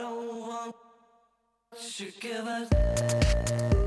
Don't want to give it.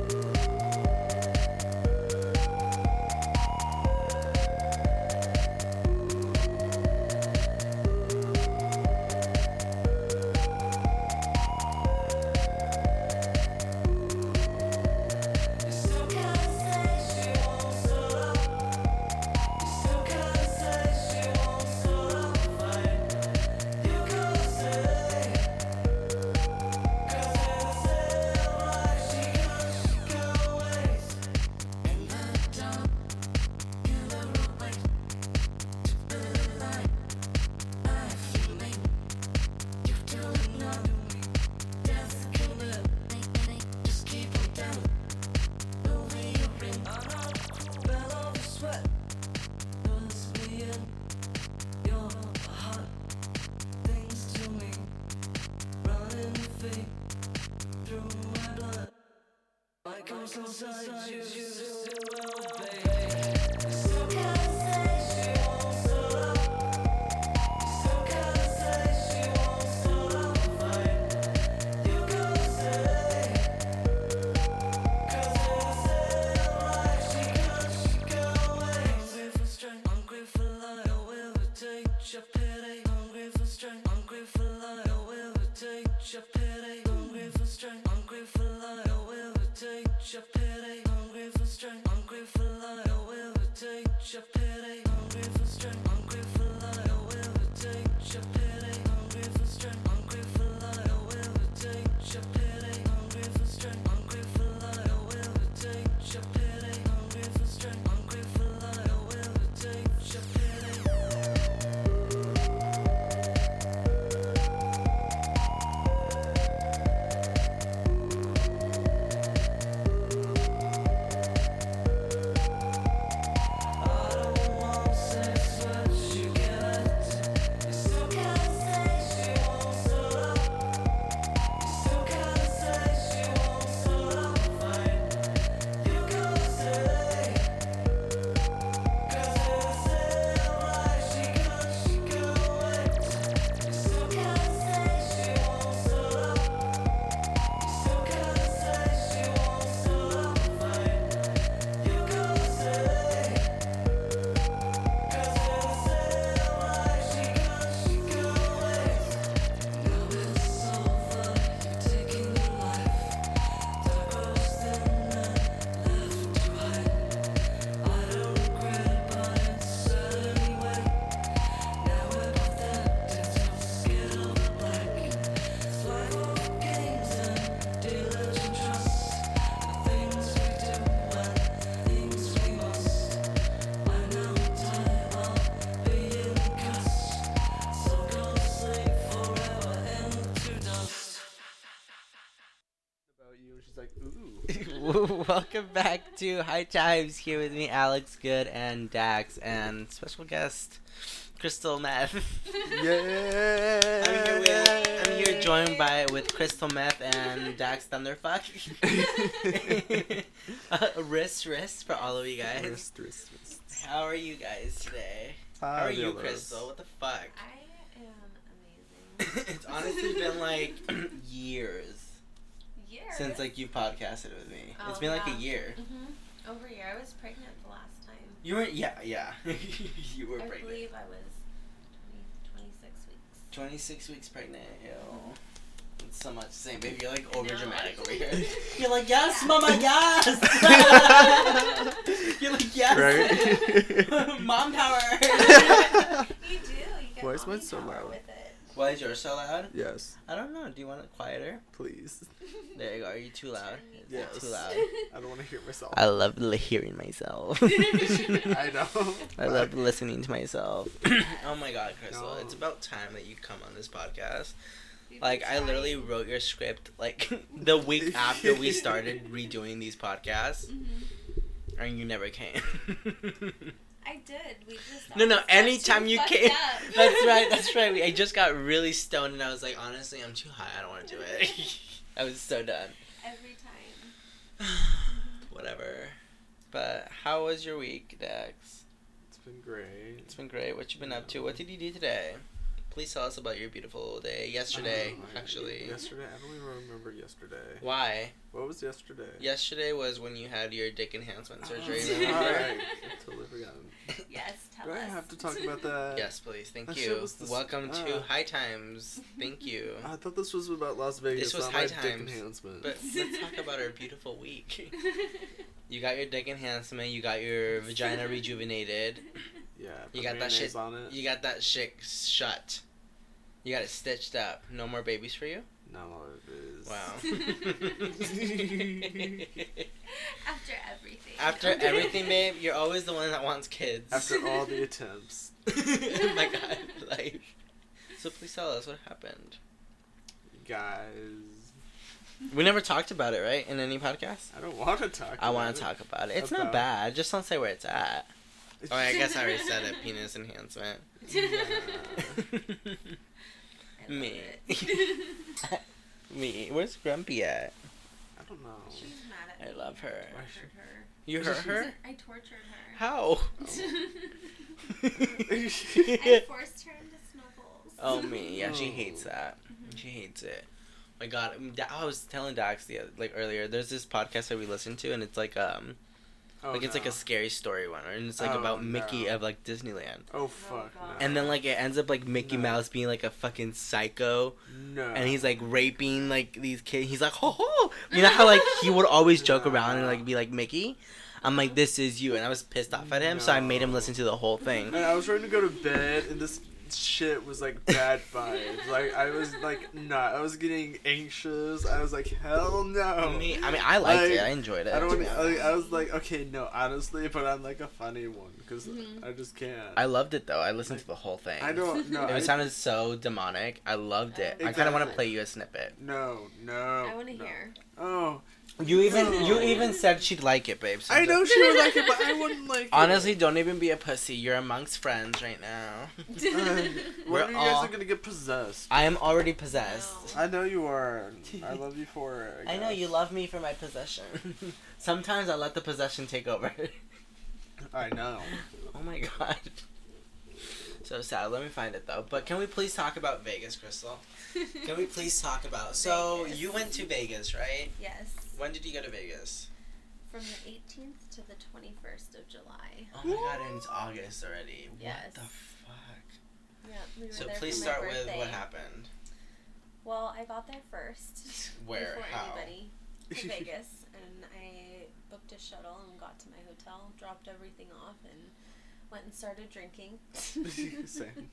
Your Welcome back to High Times here with me, Alex Good and Dax, and special guest Crystal Meth. Yeah. I'm here, with, I'm here joined by with Crystal Meth and Dax Thunderfuck. uh, wrist, wrist for all of you guys. Wrist, wrist, wrist. How are you guys today? How are you, Crystal? What the fuck? I am amazing. it's honestly been like years Years. since like you podcasted with me. Oh, it's been like a yeah. year. hmm Over a year. I was pregnant the last time. You were yeah yeah. you were I pregnant. I believe I was 20, 26 weeks. 26 weeks pregnant, yo. It's so much the same, baby. You're like over dramatic over here. You're like, yes, mama, yes! You're like, yes! Right? Mom power! You do. You get Why is mommy mine so power loud? With it. Why is yours so loud? yes, I don't know. Do you want it quieter? please. There you go. Are you too loud? Is Yes. too loud? I don't want to hear myself. I love li- hearing myself. I know. I love listening to myself. oh my god, Crystal. No. It's about time that you come on this podcast. We've Like I literally wrote your script like the week after we started redoing these podcasts, Mhm. and you never came. I did. We just. No, no, always got anytime you came- that's right. That's right. We, I just got really stoned, and I was like, honestly, I'm too high. I don't want to do it. I was so done. Every time. Whatever. But how was your week, Dex? It's been great. It's been great. What you been up to? What did you do today? Please tell us about your beautiful day yesterday, Oh, actually. Yesterday, I don't even remember yesterday. Why? What was yesterday? Yesterday was when you had your dick enhancement surgery. Oh, remember? alright. Totally forgotten. yes, tell Do I have to talk about that? Yes, please. Thank That you. shit was the Welcome to uh. High Times. Thank you. I thought this was about Las Vegas. This was not High my dick Times, enhancement. But let's talk about our beautiful week. You got your dick enhancement. You got your vagina rejuvenated. Yeah, You got that shit- on it. You got that shit shut. You got it stitched up. No more babies for you. No, it is. Wow. After everything. After everything, babe, you're always the one that wants kids. After all the attempts. oh my god, like. So please tell us what happened. Guys. We never talked about it, right? In any podcast. I don't want to talk I want about to talk about it. It's About- not bad. Just don't say where it's at. It. Oh, I guess I already said it. Penis enhancement. Me. Me. Where's Grumpy at? I don't know. She's mad at I me. love her. I tortured her. You hurt her? I tortured her. How? I forced her into snuggles. oh me, yeah, she Oh. hates that. Mhm. She hates it. My God, I was telling Dax the oth- like earlier. There's this podcast that we listen to, and it's like um Oh, like it's like a oh, scary story one, and it's like Oh, about Mickey no. of like Disneyland. Oh fuck oh, no. And then like it ends up like Mickey No. Mouse being like a fucking psycho, no. and he's like raping like these kids. He's like, ho ho. You know how like he would always joke around and like be like Mickey. I'm like, this is you, and I was pissed off at him, so I made him listen to the whole thing. And I was trying to go to bed, and this shit was like bad vibes. like I was like not. I was getting anxious. I was like, hell no. Me, I mean, I liked Like, it. I enjoyed it. I don't. to Like. I was like, okay, no, honestly, but I'm like a funny one because Mhm. I just can't. I loved it though. I listened to the whole thing. I don't know. It sounded so demonic. I loved it. I kind of want to play you a snippet. No, no. I want to no. hear. Oh, You even No. you even said she'd like it, babe. so I don't- know she would like it, but I wouldn't like it. Honestly, don't even be a pussy. You're amongst friends right now. We're when are you guys all- are gonna get possessed? I am already possessed. No. I know you are. I love you for it. I know guess. you love me for my possession. Sometimes I let the possession take over. I know. oh my god. So sad. Let me find it though. But can we please talk about Vegas, Crystal? Can we please talk about? So Vegas. you went to Vegas, right? yes. When did you go to Vegas? From the 18th to the 21st of July. Oh my god, and it's August already. Yes. What the fuck? Yeah, we were So there please for my start with what happened. Well, I got there first. Where? Before How? anybody. To Vegas. And I booked a shuttle and got to my hotel, dropped everything off, and went and started drinking. Same.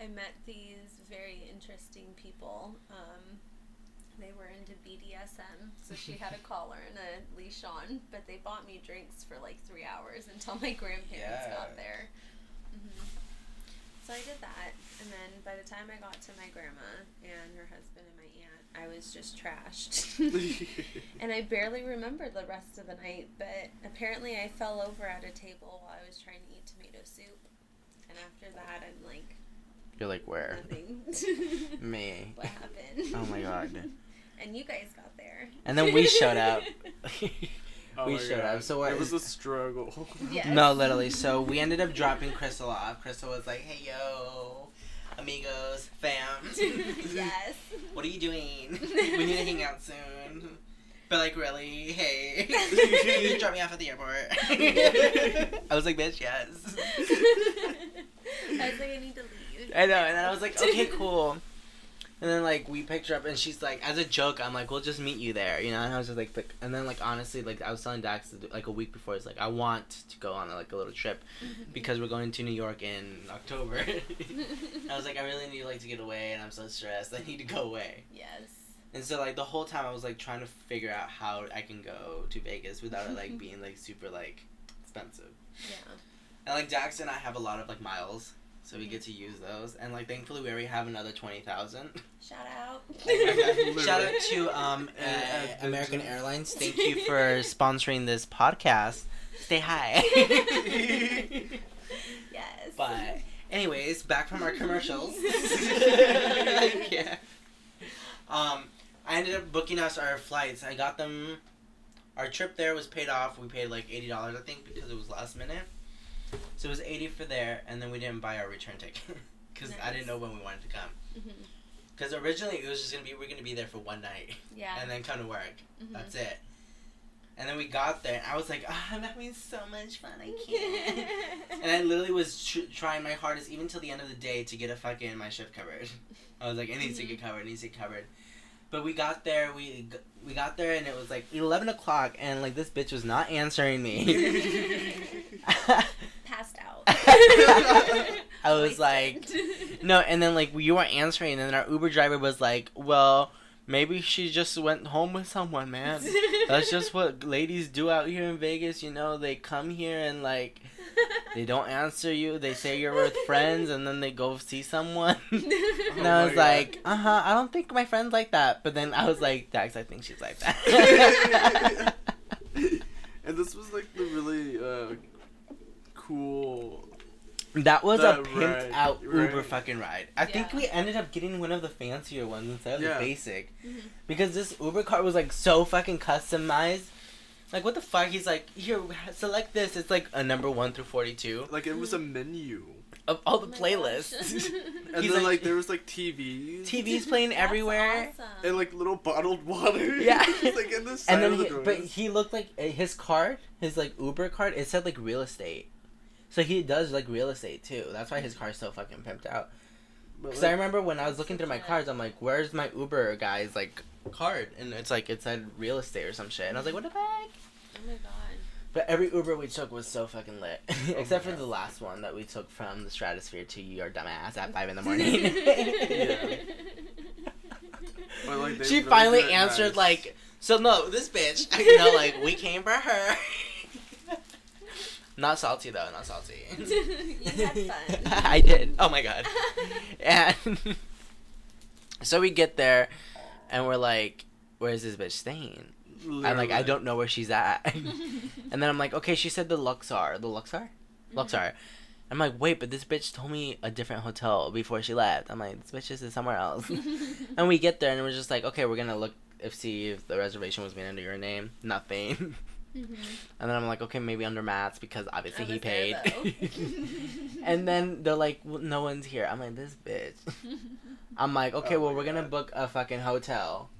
I met these very interesting people. Um, they were into BDSM, so she had a collar and a leash on, but they bought me drinks for like three hours until my grandparents Yeah. got there. hmm So I did that, and then by the time I got to my grandma and her husband and my aunt, I was just trashed. and I barely remember the rest of the night, but apparently I fell over at a table while I was trying to eat tomato soup. And after that, I'm like, You're like where? nothing. Me. what happened? Oh my god. And you guys got there. And then we showed up. Oh we my showed God. up. So what? It was a struggle. Yes. No, literally. So we ended up dropping Crystal off. Crystal was like, "Hey, yo, amigos, fam, yes. what are you doing? we need to hang out soon." But like, really, hey, you drop me off at the airport? I was like, "Bitch, yes." I was like, I need to leave. I know, and then I was like, "Okay, cool." And then like we picked her up, and she's like, as a joke, I'm like, "We'll just meet you there," you know. And I was just like, and then like honestly, like I was telling Dax like a week before, it's like I want to go on like a little trip because we're going to New York in October. I was like, I really need like to get away, and I'm so stressed. I need to go away. yes. And so like the whole time, I was like trying to figure out how I can go to Vegas without it like being like super like expensive. Yeah. And like Dax and I have a lot of like miles, so we get to use those. And like thankfully, we already have another twenty thousand. Shout out. Shout out to um Uh, American Airlines. Thank you for sponsoring this podcast. Stay high. yes. But anyways, back from our commercials. yeah. Um, I ended up booking us our flights. I got them. Our trip there was paid off. We paid like eighty dollars, I think, because it was last minute. So it was eighty for there, and then we didn't buy our return ticket because I didn't know when we wanted to come. Because originally it was just gonna be we're gonna be there for one night Yeah. and then come to work. Mhm. That's it. And then we got there and I was like, ah, I'm having so much fun. I can't. and I literally was tr- trying my hardest even till the end of the day to get a fucking my shift covered. I was like, it needs to get covered. It needs to get covered. But we got there. We we got there and it was like eleven o'clock and like this bitch was not answering me. Passed out. I was Wasted. like, no, and then like you weren't answering, and then our Uber driver was like, "Well, maybe she just went home with someone, man. That's just what ladies do out here in Vegas. You know, they come here and like they don't answer you. They say you're with friends, and then they go see someone." and Oh I was God. like, "Uh huh. I don't think my friend's like that." But then I was like, "Dax, I think she's like that." and this was like the really uh, cool. That was a pimped ride, out Uber fucking ride. I think we ended up getting one of the fancier ones instead of Yeah. the basic. Mhm. Because this Uber car was like so fucking customized. Like what the fuck? He's like, here, select this. It's like a number one through forty two Like it was a menu, of all the Oh playlists. and He's then like, like- there was like TVs. TV's playing That's everywhere. awesome. And like little bottled water. Yeah. Like in the side And then, of the he, doors. but he looked like uh, his card, his like Uber card. It said like real estate, so he does like real estate too. That's why his car's so fucking pimped out. Because I remember when I was looking through my Legit. cards, I'm like, "Where's my Uber guy's like card?" And it's like it said real estate or some shit, and I was like, "What the heck?" Oh my god. But every Uber we took was so fucking lit, except for God. the last one that we took from the Stratosphere to your dumbass at five in the morning. But, like, she really finally answered nice. like, "So no, this bitch, you know, like we came for her." Not salty though, not salty. You had fun. I did. Oh my god. And so we get there, and we're like, "Where's this bitch staying?" I'm like, "I don't know where she's at." and then I'm like, "Okay, she said the Luxor, the Luxor, mm-hmm. Luxor." I'm like, "Wait, but this bitch told me a different hotel before she left." I'm like, "This bitch is somewhere else." and we get there, and we're just like, "Okay, we're gonna look if see if the reservation was made under your name." Nothing. Mhm. And then I'm like, okay, maybe under Matt's because obviously he paid. and then they're like, well, no one's here. I'm like, this bitch. I'm like, okay, Oh well, we're gonna book a fucking hotel.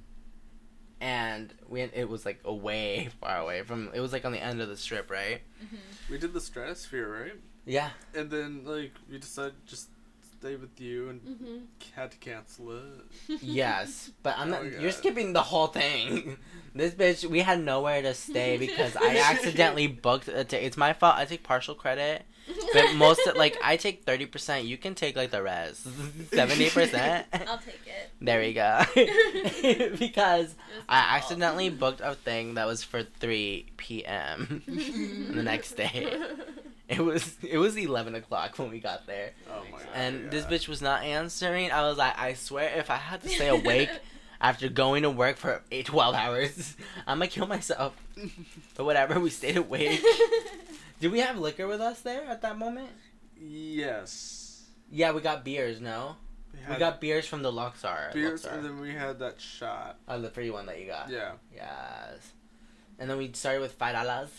And we it was like away, far away from. It was like on the end of the strip, right? Mhm. We did the stratosphere, right? Yeah. And then like we decided just stay with you and Mhm. had to cancel it. Yes, but I'm not. Oh you're skipping the whole thing. This bitch, we had nowhere to stay because I accidentally booked a ticket. It's my fault. I take partial credit, but most of, like I take thirty percent. You can take like the rest, seventy percent. I'll take it. There we go. because I fault. accidentally booked a thing that was for three p.m. the next day. It was it was eleven o'clock when we got there, Oh my god. and this bitch was not answering. I was like, I swear, if I had to stay awake after going to work for eight, 12 hours, I'm gonna kill myself. But whatever, we stayed awake. Did we have liquor with us there at that moment? yes. Yeah, we got beers. No, we had got beers from the Luxor. beers, Luxor. and then we had that shot. Oh, the free one that you got. Yeah. Yes. And then we started with five dollars,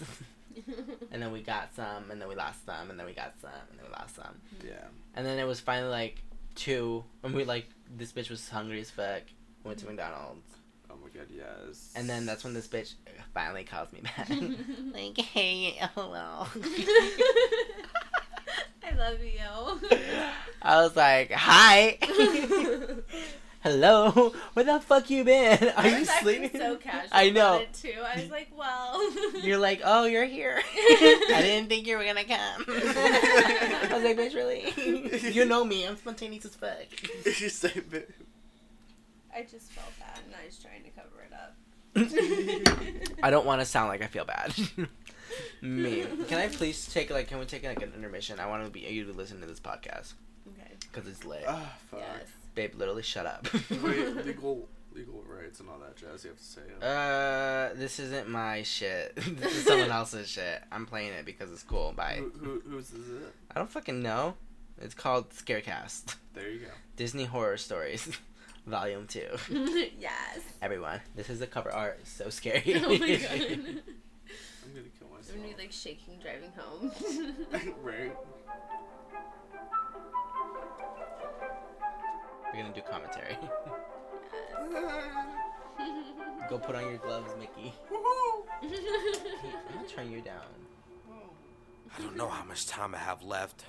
and then we got some, and then we lost some, and then we got some, and then we lost some, mm-hmm. Yeah. and then it was finally like two, and we like this bitch was hungry as fuck. Went to McDonald's, Oh my god. Yes. and then that's when this bitch finally calls me back. like, hey, hello. I love you. I was like, hi. Hello, where the fuck you been? Are I you was acting sleeping? so casual. I know. About it too. I was like, well. You're like, oh, you're here. I didn't think you were gonna come. I was like, bitch, really? you know me. I'm spontaneous as fuck. you say bit. I just felt bad, and I was trying to cover it up. I don't want to sound like I feel bad. me. Can I please take like? Can we take like an intermission? I want to be you to listen to this podcast Okay. because it's late. Ah, fuck. Yes. Babe, literally shut up. Wait, legal, legal rights and all that jazz. You have to say it. Uh, this isn't my shit. this is someone else's shit. I'm playing it because it's cool. Bye. Who, who, whose is it? I don't fucking know. It's called Scarecast. There you go. Disney Horror Stories, Volume 2. yes. Everyone, this is the cover art. It's so scary. Oh my god. I'm gonna kill myself. I'm gonna be like shaking driving home. right. We're gonna do commentary. Go put on your gloves, Mickey. I'm gonna turn you down. I don't know how much time I have left,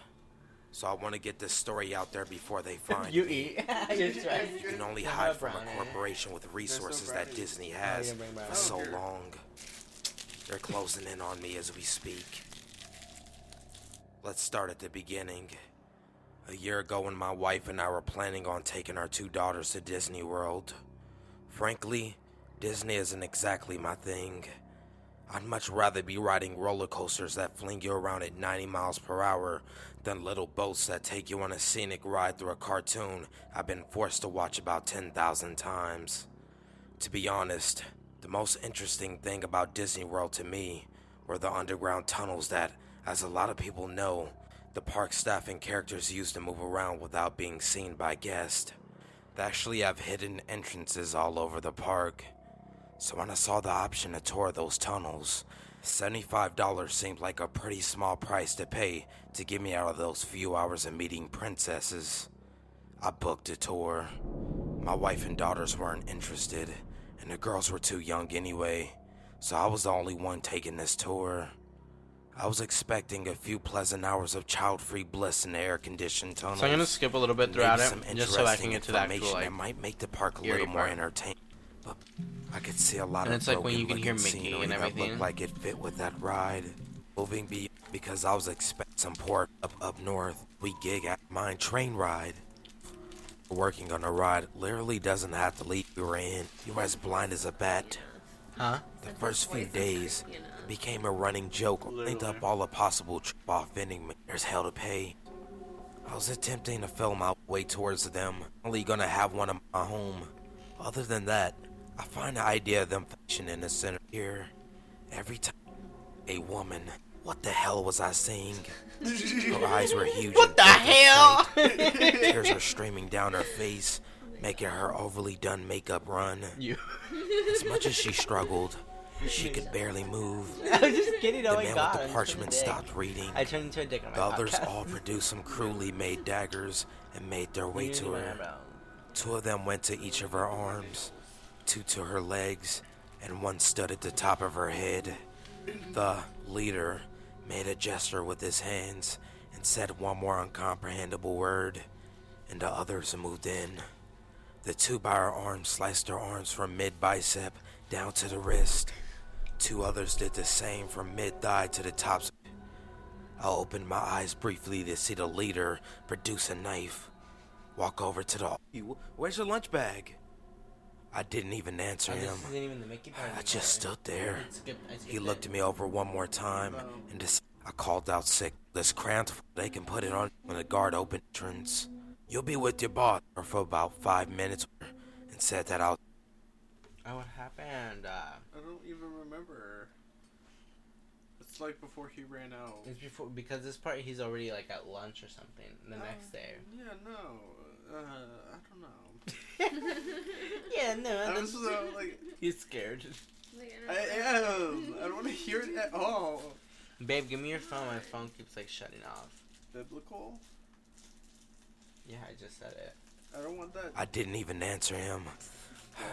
so I want to get this story out there before they find you me. eat. You're stressed. You can only hide from a corporation with resources that. Disney Oh, has yeah, bring for so here. long. They're closing in on me as we speak. Let's start at the beginning. A year ago, when my wife and I were planning on taking our two daughters to Disney World. Frankly, Disney isn't exactly my thing. I'd much rather be riding roller coasters that fling you around at 90 miles per hour than little boats that take you on a scenic ride through a cartoon I've been forced to watch about 10,000 times. To be honest, the most interesting thing about Disney World to me were the underground tunnels that, as a lot of people know, the park staff and characters use to move around without being seen by guests. They actually have hidden entrances all over the park. So when I saw the option to tour those tunnels, $75 seemed like a pretty small price to pay to get me out of those few hours of meeting princesses. I booked a tour. My wife and daughters weren't interested, and the girls were too young anyway, so I was the only one taking this tour. I was expecting a few pleasant hours of child-free bliss in the air-conditioned tunnels. So I'm gonna skip a little bit throughout it, just so I can get to the actual like. that might make the park a little more part. entertaining. But oh, I could see a lot And of it's like when you can hear Mickey and that everything. looked like it fit with that ride. Moving be because I was expecting some port up up north. We gig at mine train ride. Working on a ride literally doesn't have to leave you in. You're as blind as a bat. Huh? The first few days. Became a running joke. Linked Literally. up all the possible trip off ending me. There's hell to pay. I was attempting to film my way towards them, only gonna have one of my home. Other than that, I find the idea of them fashion in the center here. Every time a woman, what the hell was I seeing? Her eyes were huge. What the hell? Tears are streaming down her face, making her overly done makeup run. you. As much as she struggled, she could barely move. I was just kidding. Oh The man god. with the parchment stopped reading. I turned into a dick on my The others podcast. all produced some crudely made daggers and made their way to her. Two of them went to each of her arms, two to her legs, and one stood at the top of her head. The leader made a gesture with his hands and said one more uncomprehendable word, and the others moved in. The two by her arms sliced her arms from mid bicep down to the wrist. Two others did the same from mid thigh to the tops. I opened my eyes briefly to see the leader produce a knife. Walk over to the. Where's your lunch bag? I didn't even answer Oh, him. even the Mickey part. I just stood there. I skipped- I skipped He looked at me over one more time and just, I called out sick. This cramped, they can put it on when the guard opened entrance. You'll be with your boss for about five minutes and said that I'll. Oh, what happened? Uh, I don't even remember. It's like before he ran out. it's before because this part he's already like at lunch or something the next day. Yeah, no. Uh, I don't know. yeah, no, I that's was so like, he's scared. Like, I don't am. I don't want to hear it at all. Babe, give me your phone. My phone keeps like shutting off. Biblical. Yeah, I just said it. I don't want that. I didn't even answer him.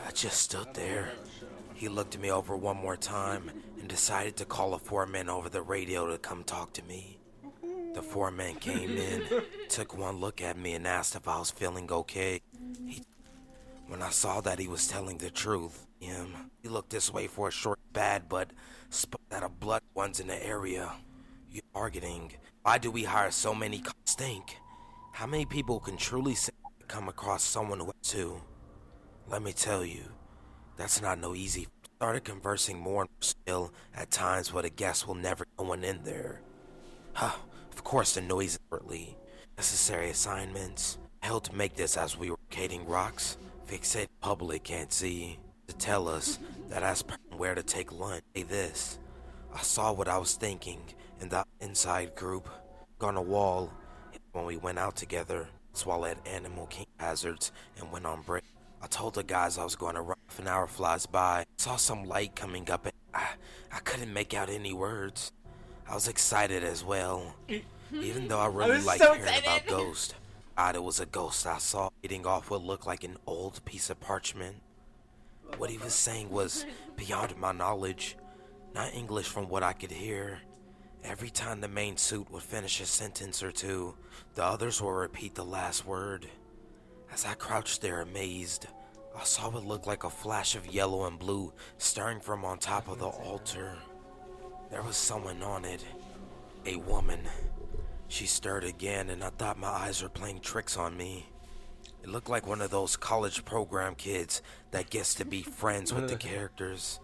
I just stood there. want that show. He looked at me over one more time and decided to call a foreman over the radio to come talk to me. The foreman came in, took one look at me, and asked if I was feeling okay. He, when I saw that he was telling the truth, him, he looked this way for a short bad, but spoke that a blood ones in the area. You targeting? Why do we hire so many? Stink. How many people can truly say come across someone who to? Let me tell you, that's not no easy. Started conversing more and still at times, but a guest will never no one in there. Huh, of course the noise separately. Necessary assignments. Helped make this as we were locating rocks. Fix it public can't see. To tell us that as per where to take lunch. Say this. I saw what I was thinking in the inside group. On a wall when we went out together. Swallowed animal king hazards and went on break. I told the guys I was going to run. Half an hour flies by. I Saw some light coming up. And I, I couldn't make out any words. I was excited as well. Even though I really like so hearing about ghosts. God, it was a ghost I saw eating off what looked like an old piece of parchment. What he was saying was beyond my knowledge, not English from what I could hear. Every time the main suit would finish a sentence or two, the others would repeat the last word. As I crouched there amazed, I saw what looked like a flash of yellow and blue staring from on top of the altar. There was someone on it, a woman. She stirred again, and I thought my eyes were playing tricks on me. It looked like one of those college program kids that gets to be friends with the characters.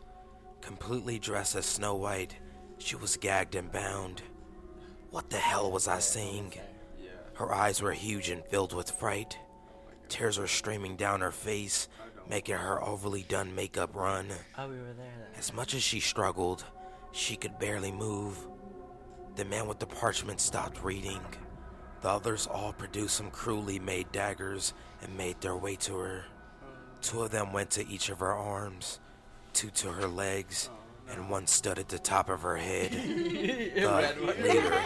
Completely dressed as Snow White, she was gagged and bound. What the hell was I seeing? Her eyes were huge and filled with fright. Tears were streaming down her face, making her overly done makeup run. Oh, we were there. Then. As much as she struggled, she could barely move. The man with the parchment stopped reading. The others all produced some cruelly made daggers and made their way to her. Two of them went to each of her arms, two to her legs, and one stood at the top of her head. The leader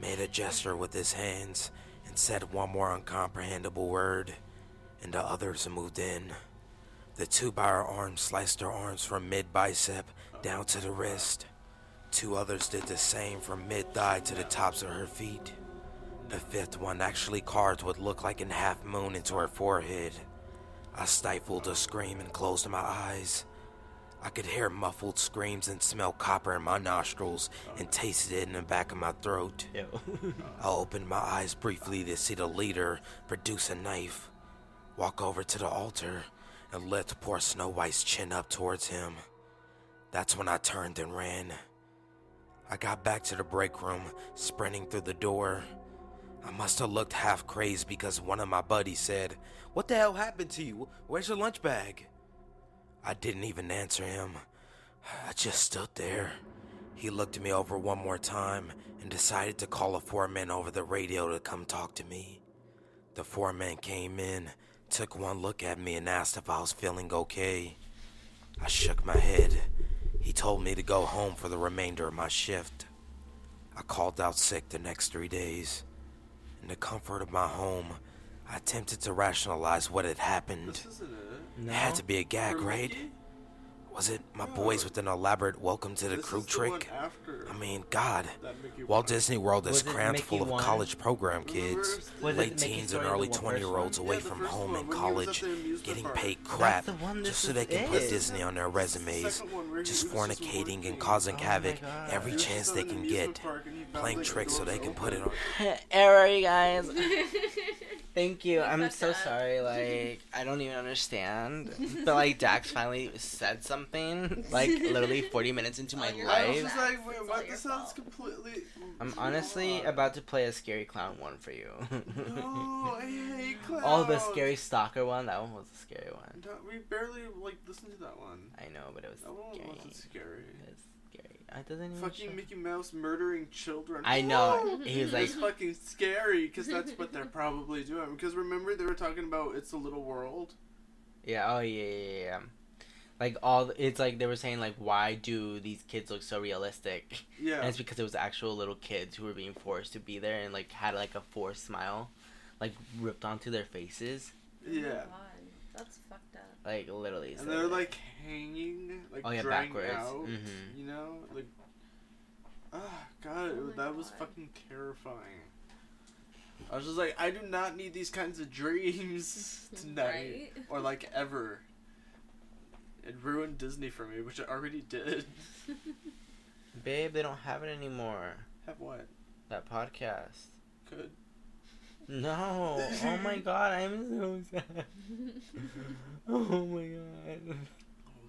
made a gesture with his hands and said one more uncomprehendable word, and the others moved in. The two by her arms sliced her arms from mid bicep down to the wrist. Two others did the same from mid thigh to the tops of her feet. The fifth one actually carved what looked like a half moon into her forehead. I stifled a scream and closed my eyes. I could hear muffled screams and smell copper in my nostrils and tasted it in the back of my throat. I opened my eyes briefly to see the leader produce a knife, walk over to the altar, and lift poor Snow White's chin up towards him. That's when I turned and ran. I got back to the break room, sprinting through the door. I must have looked half crazed because one of my buddies said, What the hell happened to you? Where's your lunch bag? I didn't even answer him. I just stood there. He looked me over one more time and decided to call a foreman over the radio to come talk to me. The foreman came in, took one look at me, and asked if I was feeling okay. I shook my head. He told me to go home for the remainder of my shift. I called out sick the next three days. In the comfort of my home, I attempted to rationalize what had happened. This isn't it. No. It had to be a gag, right? Mickey? Was it my boys with an elaborate welcome to the This crew is the one trick? after I mean, God. Walt one. Disney World is crammed full of college program kids, late teens and early 20 year olds away? Yeah, from home one, and when he was at college, getting paid crap one just so they is can put. Disney on their resumes, second one where he just fornicating and oh causing Oh havoc every He was chance they can get, park and he found, playing tricks so they can put it on. Error, you guys. Thank you. You I'm so up. sorry. Like, I don't even understand. But like, Dax finally said something. Like, literally 40 minutes into oh, my Oh, you're I was life. like, wait, what? your This sounds fault. completely. I'm honestly wrong. about to play a scary clown one for you. No, I hate clowns. oh, the scary stalker one. That one was a scary one. No, we barely like listened to that one. I know, but it was That one scary. wasn't scary. It's scary. I doesn't even. Fucking show- Mickey Mouse murdering children. I know. Whoa! He was It's fucking scary because that's what they're probably doing. Because remember they were talking about it's a little world. yeah, oh yeah, yeah, yeah, yeah. Like all, the- it's like they were saying like, why do these kids look so realistic? Yeah. And it's because it was actual little kids who were being forced to be there and like had like a forced smile, like ripped onto their faces, Oh my Yeah. God, That's fucked up. like literally. and so they're that- like hanging, like Oh, yeah, drying backwards. out. Mhm. You know, like. Ah, God, Oh it- my that was fucking terrifying. I was just like, I do not need these kinds of dreams tonight, Right? or like ever. It ruined Disney for me, which it already did. babe, they don't have it anymore. Have what? That podcast. Good. No. Oh my god, I'm so sad. Oh my god.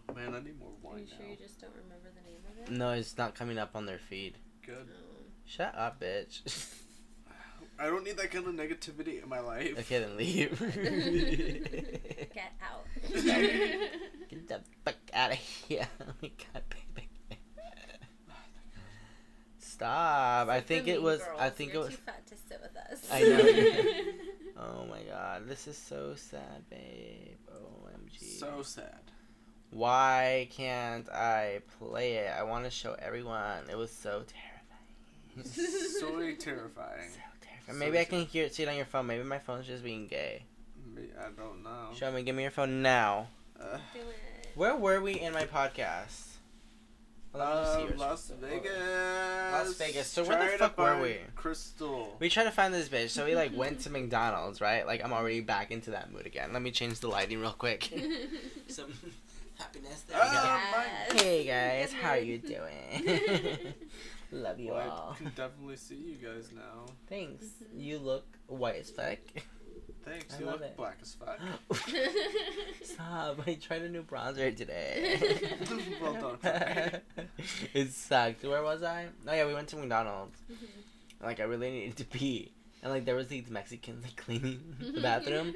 Oh man, I need more Are wine you sure now. you just don't remember the name of it? No, it's not coming up on their feed. Good. No. Shut up, bitch. I don't need that kind of negativity in my life. okay, then leave. Get out. Get the fuck out of here. Oh my god, baby. Stop. I think it was. Girls, I think it you're was. too fat to sit with us. I know. Oh my god, this is so sad, babe. OMG. So sad. Why can't I play it? I want to show everyone. It was so terrifying. So terrifying. So terrifying. Or maybe I can hear it, see it on your phone. Maybe my phone's just being gay. I don't know. Show me, give me your phone now. Uh, Do it. Where were we in my podcast? Well, let me just see uh. Las Vegas. Las Vegas. So where the fuck were we? Crystal. We tried to find this bitch, so we like went to McDonald's, right? Like I'm already back into that mood again. Let me change the lighting real quick. Some happiness. There we go. Yes. Hey guys, how are you doing? Love you Well, all. I can definitely see you guys now. Thanks. You look white as fuck. Thanks. I you love look it. black as fuck. Stop! I tried a new bronzer today. Well done, it sucked. Where was I? Oh yeah, we went to McDonald's. Mhm. Like I really needed to pee, and like there was these Mexicans like cleaning the bathroom,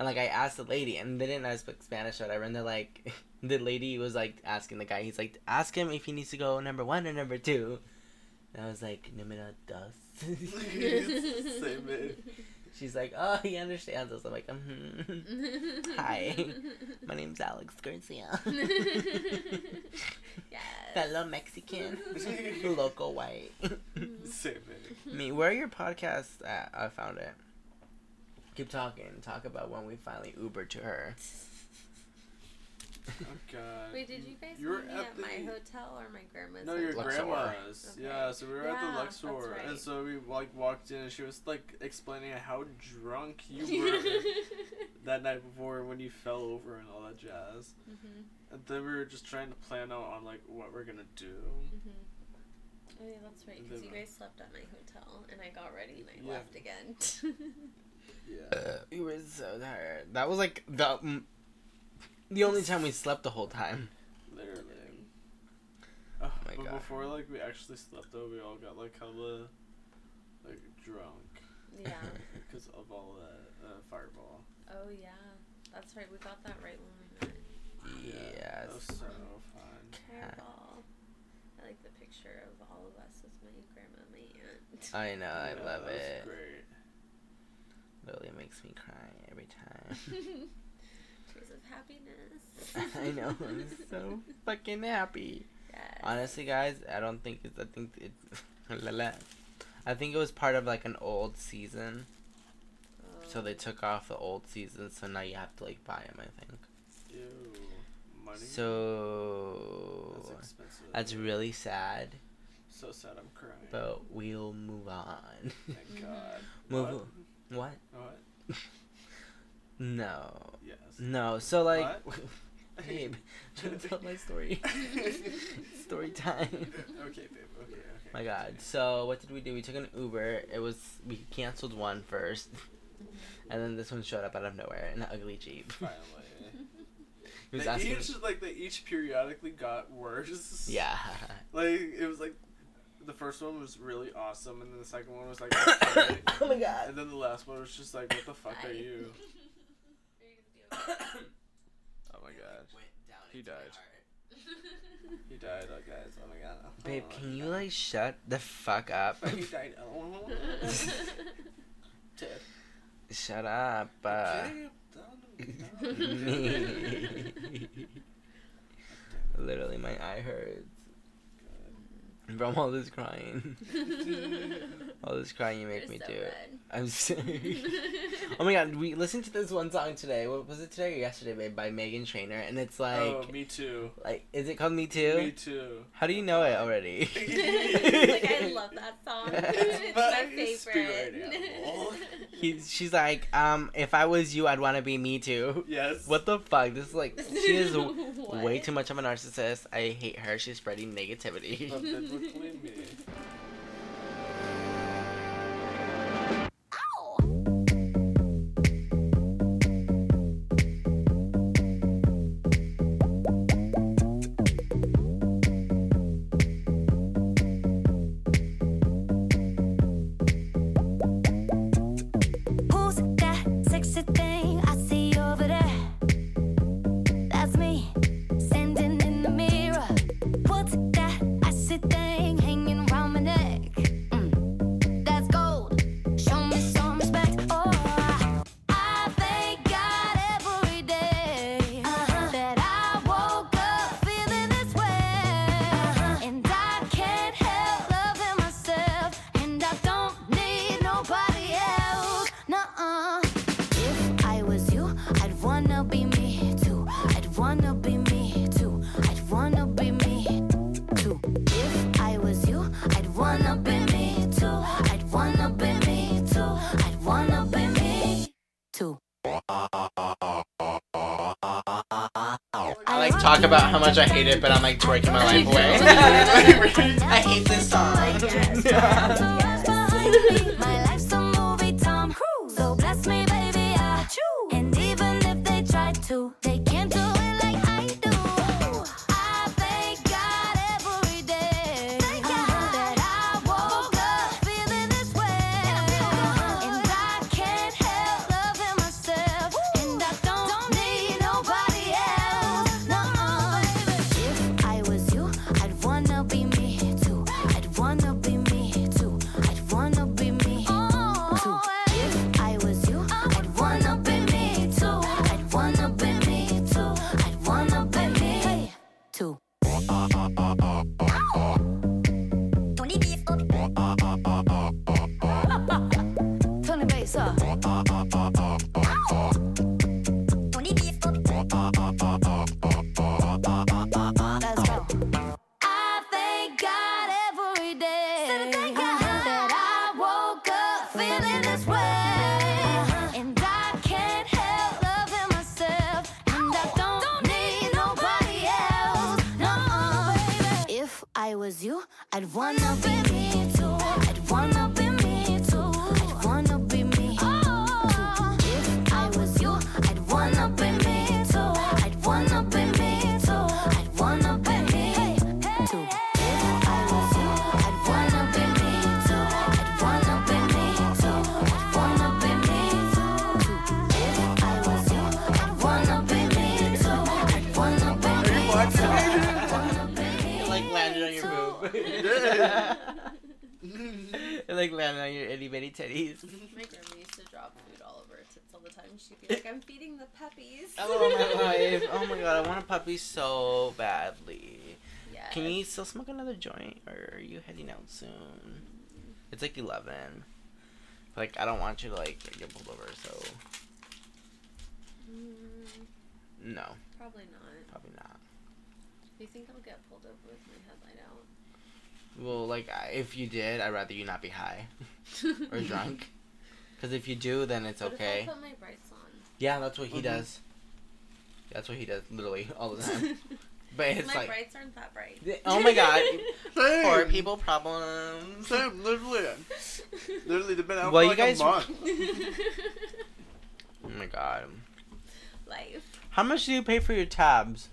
and like I asked the lady, and they didn't know I spoke Spanish or whatever, and they're like, the lady was like asking the guy, he's like, ask him if he needs to go number one or number two, and I was like, numero dos. She's like, oh, he understands us. I'm like, mm-hmm. Hi. My name's Alex Garcia. yes. Fellow Mexican. Local white. Same it. Me, where are your podcasts at? I found it. Keep talking. Talk about when we finally Ubered to her. Oh god. Wait, did you guys You were meet me at at, my hotel or my grandma's? No, your Luxor. grandma's. Okay. Yeah, so we were at the that's Luxor, and so we like walked in, and she was like explaining how drunk you were that night before when you fell over and all that jazz. Mhm, And then we were just trying to plan out on like what we're gonna do. mhm. Oh yeah, that's right. Because you guys slept at my hotel, and I got ready and I Yeah. left again. Yeah. we were so tired. That was like the mm, the only time we slept the whole time. Literally. Oh, my but God. before like we actually slept though, we all got like hella like drunk yeah. because of all that uh, fireball. Oh yeah, that's right. We got that right when we met. Yeah. Yes. That was so fun. Fireball. I like the picture of all of us with my grandma my aunt. I know. I Yeah, love that was it. Great. Literally makes me cry every time. Tears of happiness. I know. I'm so fucking happy. Yes. Honestly, guys, I don't think it's. I think it. la la. I think it was part of like an old season, so they Oh. took off the old season. So now you have to like buy them. I think. Ew. Money. So That's expensive. that's really sad, so sad. I'm crying. but we'll move on. Thank. God. Mm-hmm. Move. What? What? No. Yes. No. So like, What? babe, trying to tell my story. story time. okay, babe. Okay. Okay. My God. So what did we do? We took an Uber. It was we canceled one first, and then this one showed up out of nowhere in an ugly Jeep. Finally. He was they asking. each like they each periodically got worse. Yeah. Like it was like the first one was really awesome, and then the second one was like okay, oh my God. and then the last one was just like what the fuck are you? Are you gonna be okay? Oh my god. He He died. He died, oh guys. Oh my god. Babe, Oh can my you God. like shut the fuck up? he died. Oh. Ted. shut up. Uh, Okay, done, done. Literally, my eye hurts from all this crying. all this crying you make You're me so do. red. I'm sorry. oh my god, we listened to this one song today. What was it today or yesterday, babe? By Meghan Trainor, and it's like, oh, me too. like, is it called Me Too? Me too. How do you know it already? like I love that song. it's my My favorite. spirit animal. He, she's like, um, if I was you, I'd want to be me too. Yes. What the fuck? This is like, she is way too much of a narcissist. I hate her. She's spreading negativity. But biblically me. Talk about how much I hate it, but I'm like twerking my life away. I hate this song. one. She'd be like, "I'm feeding the puppies." Oh my life. Oh my god, I want a puppy so badly. Yes. Can you still smoke another joint, or are you heading out soon? It's like eleven. Like I don't want you to like get pulled over, so Mm, no, probably not. probably not. Do you think I'll get pulled over with my headlight out? Well, like if you did, I'd rather you not be high or drunk. Because if you do, then it's okay. If I put my brights on. Yeah, that's what he Mhm. does. That's what he does, literally all the time. But it's my like, brights aren't that bright. oh my god, Same. poor people problems. Same, literally. Literally, they've been out Well, for you like guys- a month. Oh my god. Life. How much do you pay for your tabs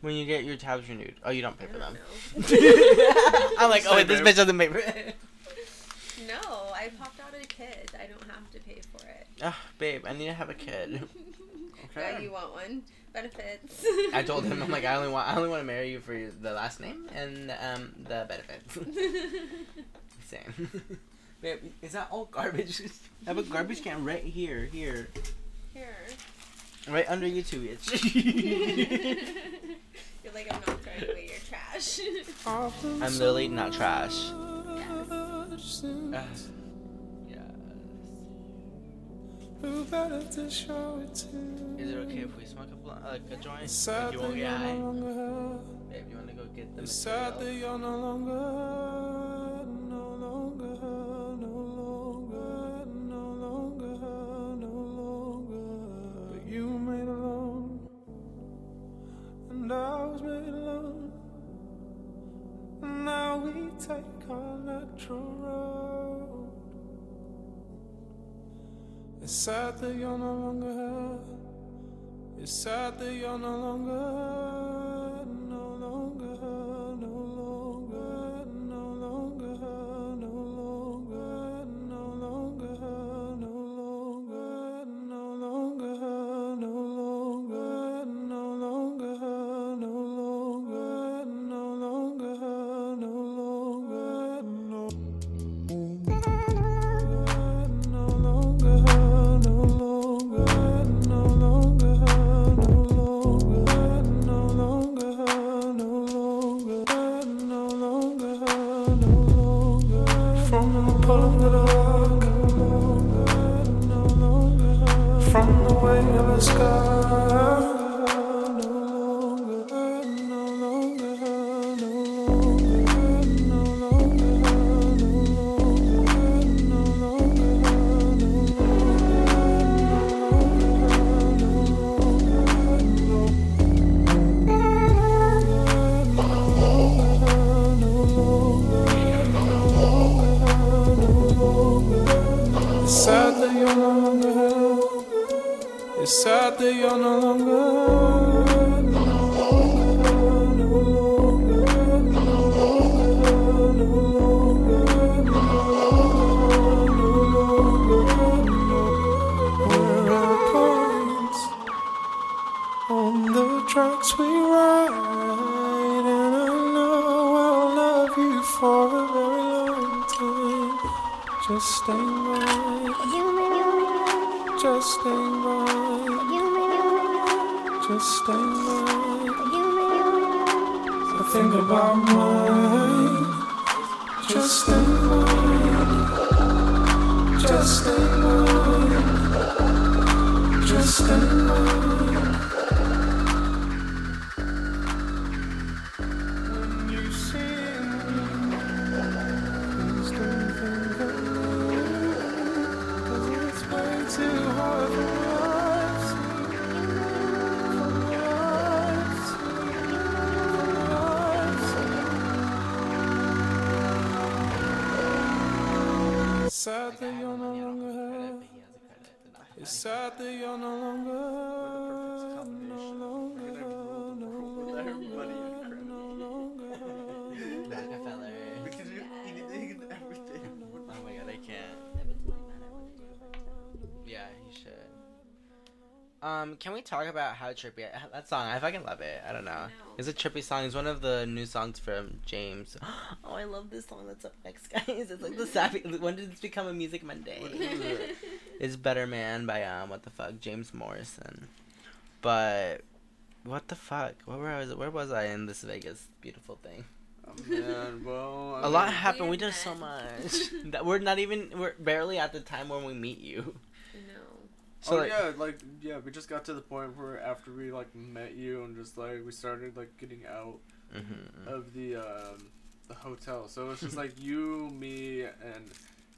when you get your tabs renewed? Oh, you don't pay I for don't them. know. I'm like, oh, wait, Same, this bitch doesn't pay for no, I popped out a kid. I don't have to pay. Ugh, babe, I need to have a kid. Okay. No, you want one. Benefits. I told him, I'm like, I only want, I only want to marry you for your- the last name and um the benefits. Same. babe, is that all garbage? I have a garbage can right here, here, Here. right under you two. It's. You're like, I'm not throwing away your trash. I'm literally not trash. yes. Ugh. Who better to show it to? Is it okay if we smoke a blunt, like a joint? It's sad you won't you're get no high. longer. Babe, you wanna go get the It's sad that you're no longer, no longer, no longer, no longer, no longer. But you made alone, and I was made alone. And now we take our natural road. It's sad that you're no longer her. It's sad that you're no longer, can we talk about how trippy that song? I fucking love it. I don't know. know. It's a trippy song. It's one of the new songs from James. Oh, I love this song that's up next, guys. It's like the sappy. When did this become a Music Monday? it's Better Man by um what the fuck James Morrison. But what the fuck? Where was where was I in this Vegas beautiful thing? Oh, man, well, I A lot happened. We did so much that we're not even we're barely at the time when we meet you. No. So oh like, yeah, like yeah, we just got to the point where after we like met you and just like we started like getting out mhm. of the um the hotel. So it's just like you, me, and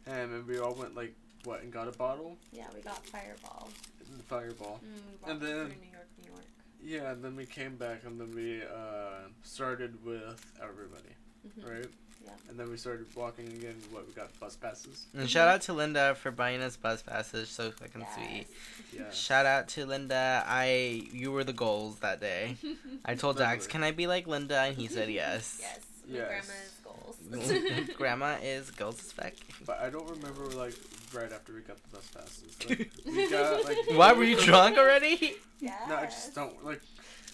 him, and we all went like what and got a bottle, Yeah, we got Fireball. the fireball. Mm, we And then- New York, New York. Yeah, and then we came back and then we uh started with everybody, Mhm. right? Yeah. And then we started walking again. What we got bus passes. And shout out to Linda for buying us bus passes. So fucking sweet. Yeah. Shout out to Linda. I you were the goals that day. I told Dax, "Can I be like Linda?" And he said yes. Yes. My Yes. grandma's goals. Grandma is goals as fuck. But I don't remember like right after we got the bus passes. Like, we got like. Why were you drunk already? yes. No, I just don't like.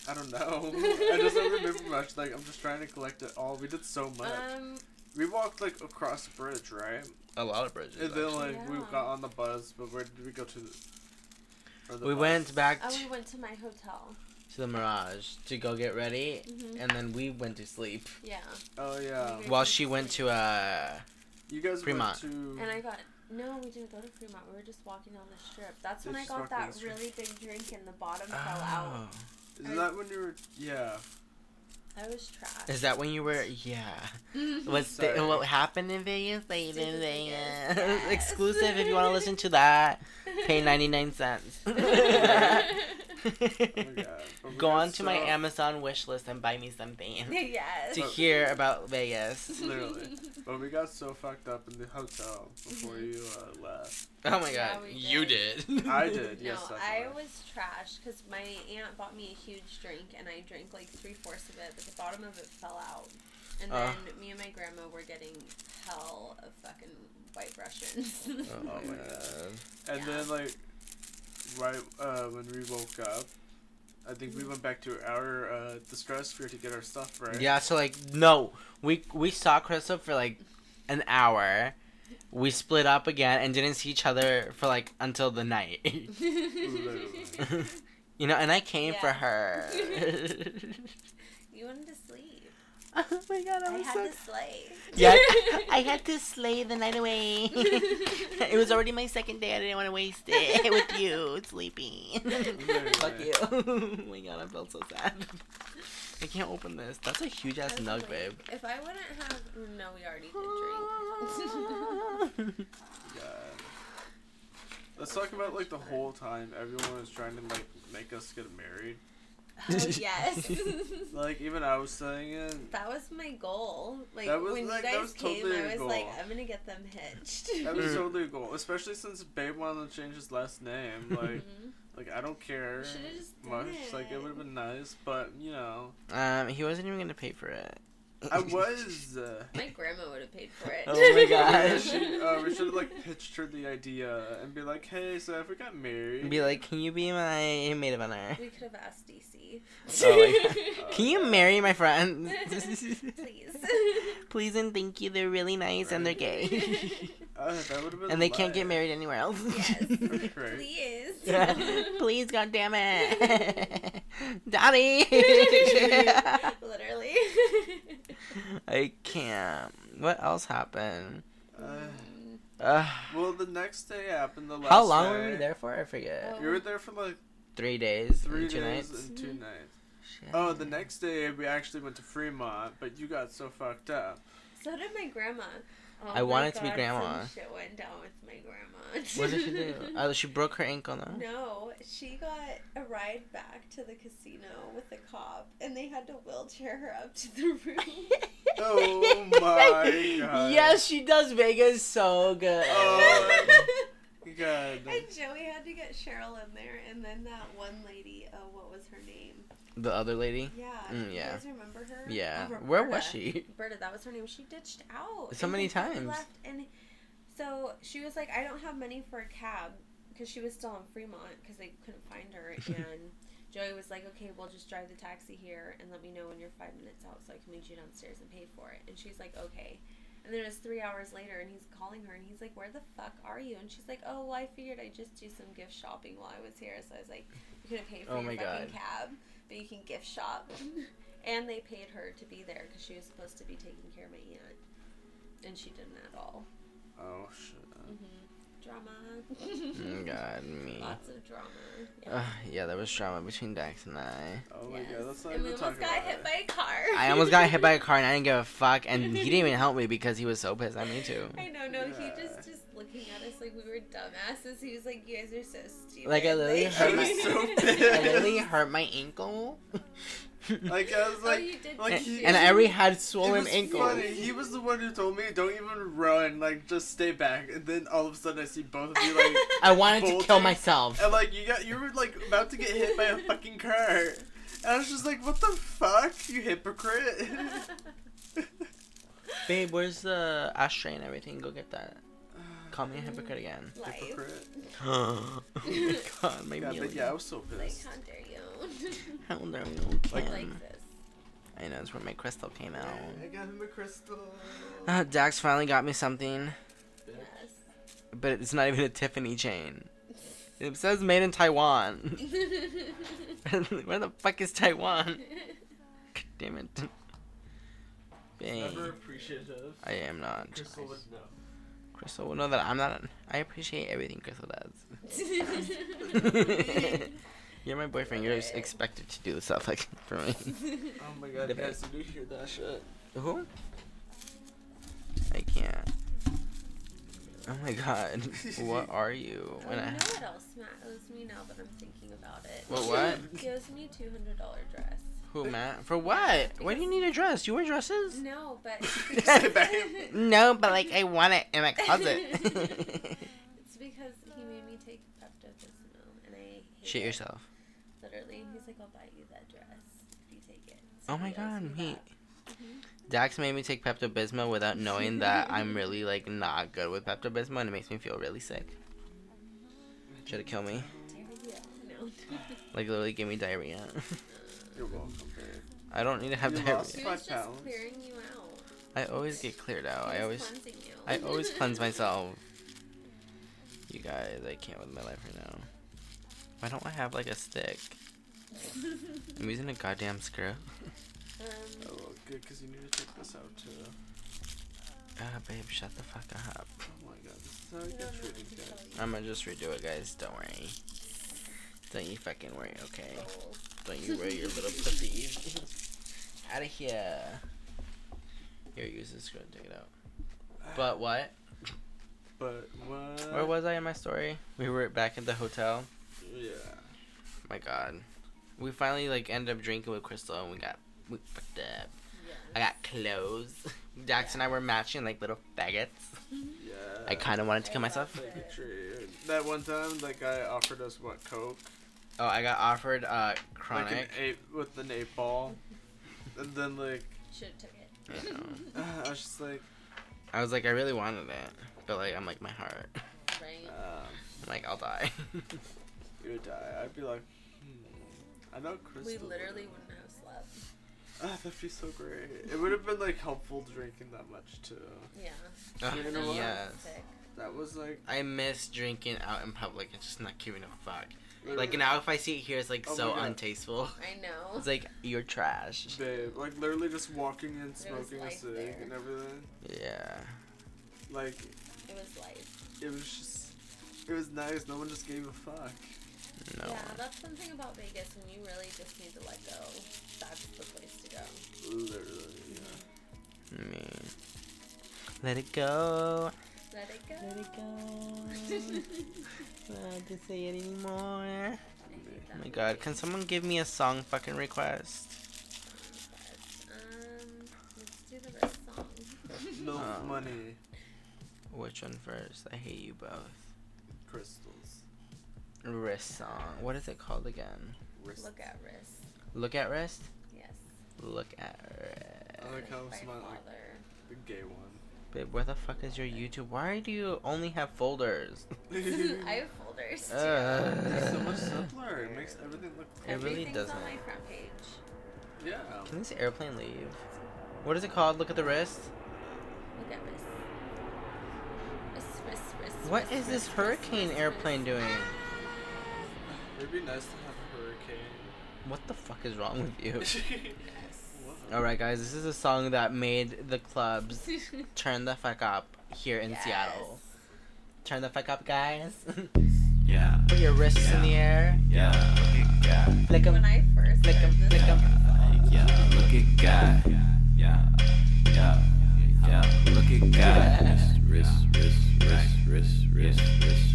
I don't know. I just don't remember much. Like I'm just trying to collect it all. We did so much. Um, we walked like across the bridge, right? A lot of bridges. And then actually. like we got on the bus, but where did we go to? The, the we bus? went back oh, to, we went to my hotel. to the Mirage to go get ready, Mhm. and then we went to sleep Yeah. Oh yeah. Okay. while she went to uh. You guys Fremont. went to. And I got no, we didn't go to Fremont. We were just walking down the strip. That's when I got that really big drink and the bottom fell out. Is that when you were? Yeah. I was trapped. Is that when you were? Yeah. Mm-hmm. What's the, what happened in Vegas? Stayed Stayed in in Vegas. Vegas. Exclusive if you want to listen to that. Pay 99 cents. Oh my god. But we Go got on to my Amazon wish list and buy me something yes. to hear about Vegas. Literally. But we got so fucked up in the hotel before Mhm. you uh, left. Oh my Yeah, god, you did. did. I did. No, Yes, that's I right. was trash because my aunt bought me a huge drink and I drank like three fourths of it, but the bottom of it fell out. And Uh. then me and my grandma were getting hell of fucking white Russians. Oh my my god. And Yeah. then like, right uh, when we woke up, I think we went back to our uh, Stratosphere to get our stuff right. Yeah, so like no, we we saw Crystal for like an hour. We split up again and didn't see each other for like until the night. You know, and I came for her. you wanted to sleep. oh my god, I I was had so to slay. Yeah, I had to slay the night away. it was already my second day. I didn't want to waste it with you sleeping. Fuck you. oh my god, I felt so sad. I can't open this. That's a huge ass That's nug, late. babe. If I wouldn't have, no, we already did drink. God. Let's talk about like the whole time everyone was trying to like make us get married. oh, yes. Like even I was saying it. That was my goal. Like That was, when like, you that guys was came, totally I a was goal. like, I'm gonna get them hitched. That was Mm. totally a goal, especially since Babe wanted to change his last name. Like, Mhm. like I don't care Should've just done much. Like it it. would have been nice, but you know, Um, he wasn't even gonna pay for it. I was. Uh, My grandma would have paid for it. Oh my gosh. she, uh, we should have like pitched her the idea and be like, "Hey, so if we got married, Be like, can you be my maid of honor? we could have asked DC. Oh my Can you marry my friend? Please. Please and thank you. They're really nice and they're gay. uh, that been. and they can't get married anywhere else. Yes. Right. Please. Please, God damn it, Daddy. Literally. I can't. What else happened? Uh, Uh, well, the next day happened. The last. how long were we there for? I forget. We were there for like Three days, three and two days nights. and two Mhm. nights. Shit. Oh, the next day we actually went to Fremont, but you got so fucked up. So did my grandma. Oh I my wanted to be grandma. Some shit went down with my grandma. What did she do? Oh, she broke her ankle, no? No, she got a ride back to the casino with a cop, and they had to wheelchair her up to the room. Oh my god. Yes, she does Vegas so good. Oh. God. and Joey had to get Cheryl in there, and then that one lady, uh, what was her name? The other lady? Yeah, Mm, you yeah. guys remember her? Yeah. Oh, Where was she? Roberta, that was her name. She ditched out. So many times. Left, and so she was like, I don't have money for a cab because she was still in Fremont because they couldn't find her. And Joey was like, okay, we'll just drive the taxi here and let me know when you're five minutes out so I can meet you downstairs and pay for it. And she's like, okay. And then it was three hours later, and he's calling her, and he's like, "Where the fuck are you?" And she's like, "Oh, well, I figured I'd just do some gift shopping while I was here." So I was like, "You couldn't pay for Oh your my fucking God. cab, but you can gift shop." and they paid her to be there because she was supposed to be taking care of my aunt, and she didn't at all. Oh shit. hmm Drama. God, me. Lots of drama. Yeah. Uh, yeah, there was drama between Dax and I. Oh my Yes. god, let's not and we almost got about hit it. by a car. I almost got hit by a car and I didn't give a fuck, and he didn't even help me because he was so pissed at me too. I know, no, he just just looking at us like we were dumbasses. He was like, "You guys are so stupid." Like, I literally I hurt my, so I pissed. literally hurt my ankle. Like I was oh, like, you did like he- and I already had it swollen was ankles. funny. He was the one who told me, "Don't even run. Like just stay back." And then all of a sudden, I see both of you like, I wanted to kill myself. and like you got, you were like about to get hit by a fucking car. And I was just like, "What the fuck, you hypocrite!" Babe, where's the ashtray and everything? Go get that. Call me a hypocrite again. Life. hypocrite. oh my god, my God, meal. but yeah, I was so Like, pissed. how dare you? How dare you, Like- Kim? like this. I know, it's where my crystal came out. I got him a crystal. Uh, Dax finally got me something, Yes. but it's not even a Tiffany chain. It says made in Taiwan. Where the fuck is Taiwan? God damn it. Bang. Never appreciative. I am not. Crystal would know. Crystal will know that I'm not. I appreciate everything Crystal does. You're my boyfriend. You're Right. expected to do stuff like for me. Oh my god, Debate. guys, did you hear that shit? Who? I can't. Oh my god. What are you? Oh, When you I know what else Matt owes me now that I'm thinking about it? What, what? He owes me a two hundred dollar dress. Who Matt? For what? Why do you need a dress? You wear dresses? No, but No, but like I want it in my closet. it's because he made me take Pepto Bismol, and I hate Shit it. yourself. Literally, he's like, "I'll buy you that dress if you take it." Oh my god, me that. Mm-hmm. Dax made me take Pepto Bismol without knowing that I'm really like not good with Pepto Bismol, and it makes me feel really sick. Try to kill me. Like literally give me diarrhea. You're welcome, babe. I don't need to have You diarrhea. lost Five pounds. clearing you out. I always get cleared out. He I always cleansing you. I always cleanse myself. You guys, I can't with my life right now. Why don't I have like a stick? I'm using a goddamn screw. Oh, um, well, good, because you need to check this out too. Ah, babe, shut the fuck up. Oh my god, this is how I I get treated, guys. I'm gonna just redo it, guys. Don't worry. Don't you fucking worry, okay? Oh. Don't you worry your little pussy. Out of here. Here, use this screw and take it out. But what? But what? Where was I in my story? We were back at the hotel. Yeah. my god. We finally like ended up drinking with Crystal and we got we fucked up. I got clothes. Dax and I were matching like little faggots. Yeah. I kind of wanted to kill myself. love Like, true. That one time, that guy offered us what coke, Oh, I got offered uh like an eight with an eight ball, and then like Should have took it. I know. Uh, I was just like, I was like, I really wanted it, but like, I'm like, my heart. Right. um, I'm like, I'll die. you would die. I'd be like, hmm. I know Crystal. We literally wouldn't have slept. Ah, that'd be so great. It would have been like helpful drinking that much too. Yeah. Ugh, You know yes. Sick. That was like. I miss drinking out in public and just not giving a fuck. Literally- Like now, if I see it here, it's like Oh so untasteful. I know. It's like you're trash. Babe, like literally just walking in, smoking a cig there. and everything. Yeah. Like, It was life. it was just. It was nice. No one just gave a fuck. No. Yeah, that's something about Vegas. When you really just need to let go, that's the place to go. Literally, yeah. Me. Let it go. Let it go. Let it go. Not have to say it anymore. Oh my god, can someone give me a song fucking request? Um, let's do the rest song. No Oh. money. Which one first? I hate you both. Crystals. Wrist song. What is it called again? Wrist. Look at wrist. Look at wrist? Yes. Look at wrist. I like how By someone like the gay one. Babe, where the fuck is your YouTube? Why do you only have folders? I have folders too. Uh. It's so much simpler. It makes everything look. It really doesn't. on my front page. Yeah. Can this airplane leave? What is it called? Look at the wrist. Look at wrist. Wrist, wrist, wrist. What wrist, is this wrist, hurricane wrist, airplane wrist. doing? It'd be nice to have a hurricane. What the fuck is wrong with you? Yes. Alright, guys, this is a song that made the clubs turn the fuck up here in Yes. Seattle. Turn the fuck up, guys. Yeah, Put your wrists in the air. yeah, look at God. Flick 'em. When I first Flick 'em, heard this flick 'em. Yeah, look at God. Yeah, yeah, yeah, look at God. Wrist, wrist, wrist, wrist, wrist, wrist,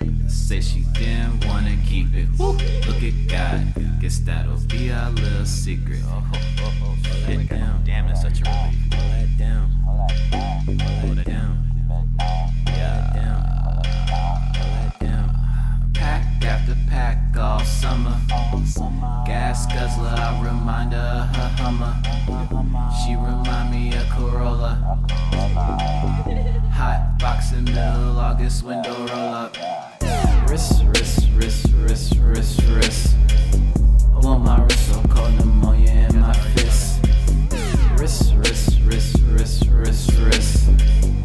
wrist. Say she didn't wanna keep it. Woo. Look at God. Guess that'll be our little secret. Oh, oh, oh, oh. It down. Damn, that's such a relief. Hold that down. Hold it down. Yeah. Down. Hold that down. Pack after pack all summer. Gas guzzler, I remind her of her Hummer. She remind me of Corolla. Hot box in middle August window roll up. Wrist, wrist, wrist, wrist, wrist, wrist. I want my wrist so cold, pneumonia in my fist. Wrist, wrist, wrist, wrist, wrist, wrist.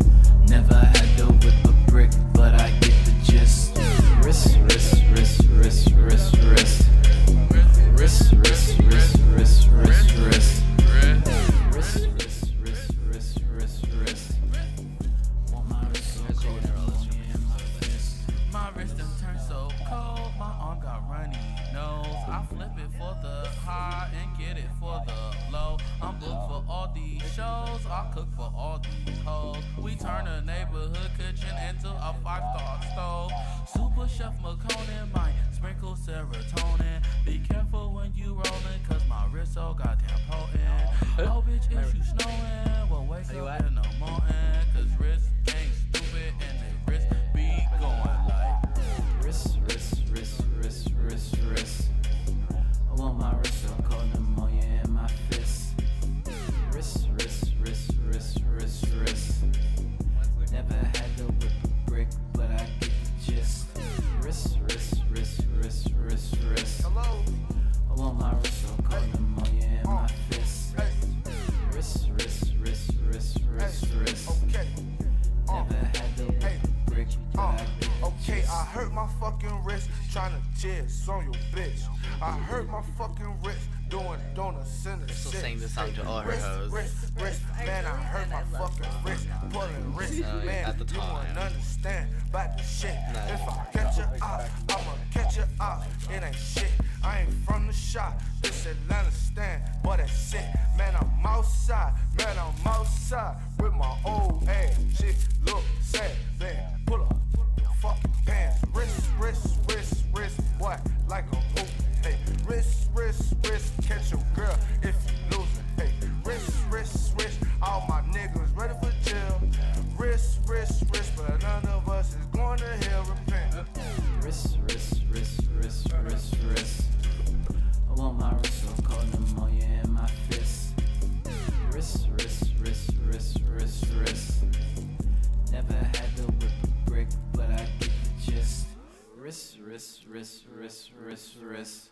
Wrist, wrist.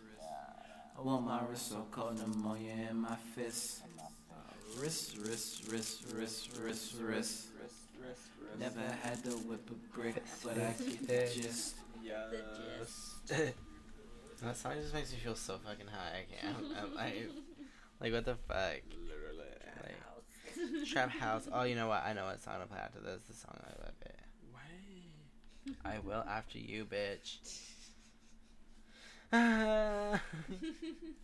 I want my wrist so cold, pneumonia in my fist. Wrist, wrist, wrist, wrist, wrist, wrist. Never had to whip a brick, but I get the gist. Yes. That song just makes me feel so fucking high. I can't. I'm, I, like what the fuck? Literally. Like Trap House. Oh, you know what? I know what song to play after this. The song I love it. Wait. I will after you, bitch.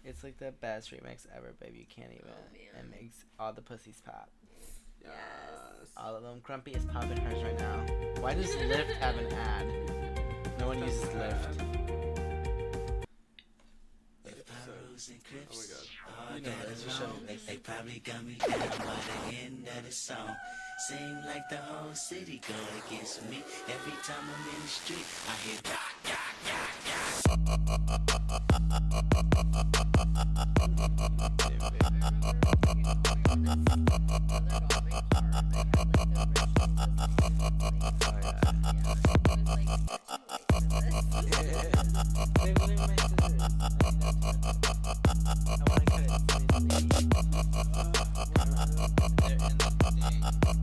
it's like the best remix ever, baby. You can't even. Oh, man. it makes all the pussies pop. Yes. All of them. Grumpy is popping hers right now. Why does Lyft have an ad? No one uses Lyft. Oh my god. All got along. They probably got me down by the end of the song. Seem like the whole city go against me. Every time I'm in the street, I hear yak, yak, yak, yak.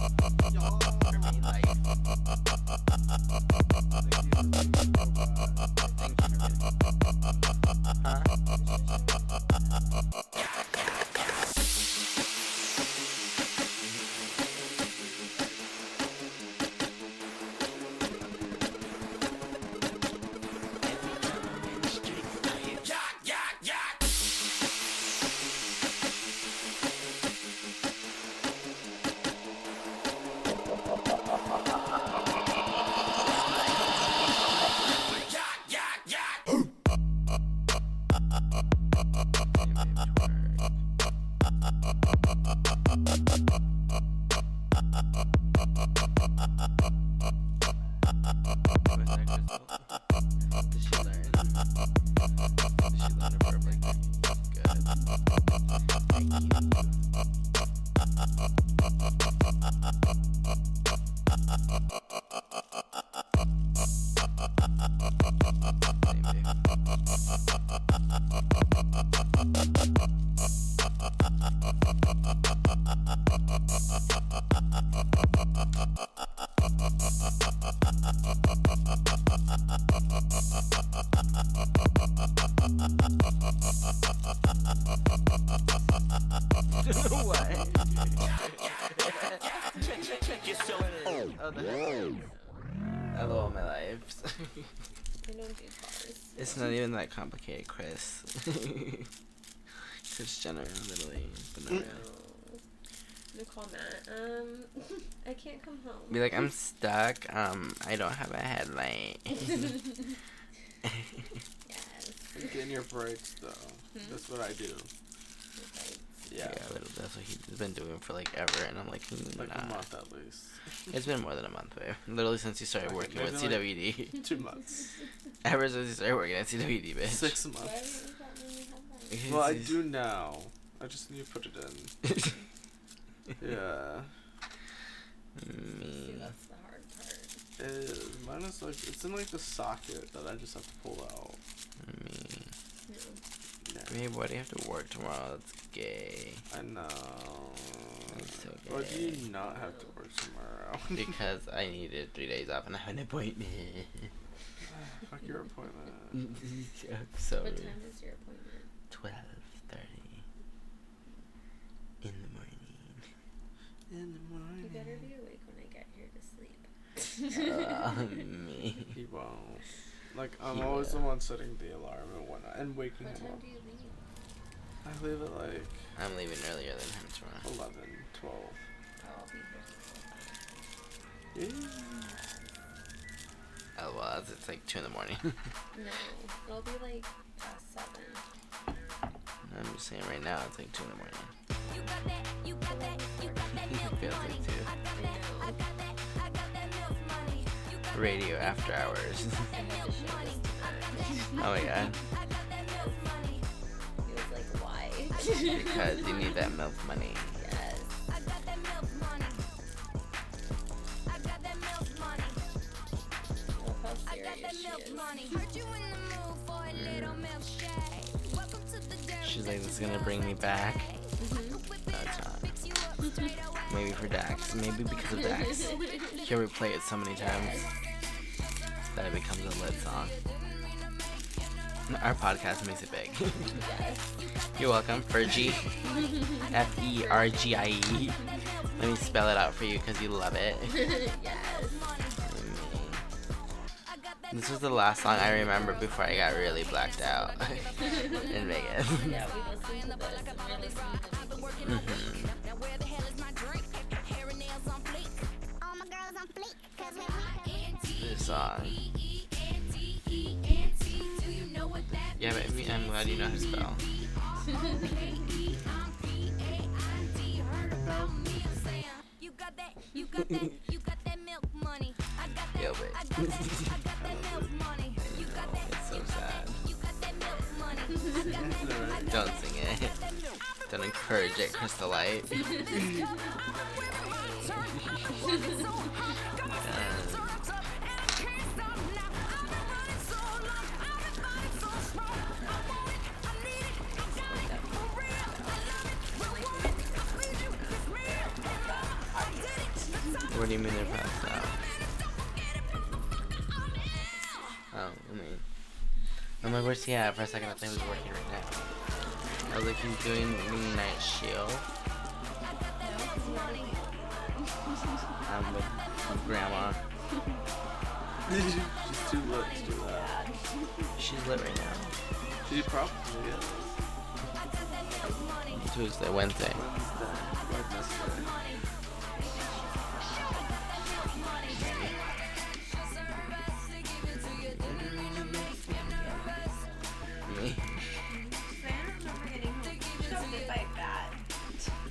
Yawns. For being like. It's not even that complicated, Chris. Kris Jenner, literally. But not really. Nicole Matt. Um, I can't come home. Be like, I'm stuck. Um, I don't have a headlight. yes. Getting your breaks, though. That's what I do. yeah, Yeah. that's what he's been doing for like ever, and I'm like, Like nah. a month at least. It's been more than a month, babe. Literally since you started Okay, working with maybe CWD. Two months. Ever since you started working at CWD, bitch. Six months. haven't you got me headlights? Because Well, I do now. I just need to put it in. Yeah. Mm. See, Me. that's the hard part. It is. Mine is like, it's in like the socket that I just have to pull out. Me. No. Yeah. Babe, why do you have to work tomorrow? That's gay. I know. That's so Why do you not have to work tomorrow? because I needed three days off and I have an appointment. Fuck your appointment. so What time is your appointment? twelve thirty in the morning. In the morning. You better be awake when I get here to sleep. Uh, me. He won't. Like, I'm He always the will. one setting the alarm and whatnot and waking up. what him time up. do you leave? I leave at like I'm leaving earlier than him tomorrow. 11, 12. Oh, I'll be here. till Yeah. Oh well, it's, it's like two in the morning. No, it'll be like past seven. I'm just saying right now it's like two in the morning. You got that, you got that, you got that milk feels money. like two. I got that, I got that, I got that milk money. You got Radio after hours. that milk money. oh my god. I got that milk money. He was like, why? Because you need that milk money. She's like, this is Bitches gonna bring me back. Whip it That's up, not. fix you up straight away. Maybe for Dax. Maybe because of Dax. He'll replay it so many times that it becomes a lit song. Our podcast makes it big. You're welcome. Fergie. F E R G I E. Let me spell it out for you because you love it. yes. This was the last song I remember before I got really blacked out in Vegas. Yeah, we listened to this and we're listening to Nicki. Now where the hell is my drink? Hair and nails on fleek. All my girls on fleek. Cause when This song. Do you know what that Yeah, but me- I'm glad you know how to spell. Don't encourage it, Crystal Light. What do you mean they're passed out? Oh, I mean. I'm like, where's he at? For a second, I thought he was working right now. I was like, he's doing night shield. I'm with grandma. She's too lit to do that. She's lit right now. She probably is. Tuesday, Wednesday. Wednesday. Me.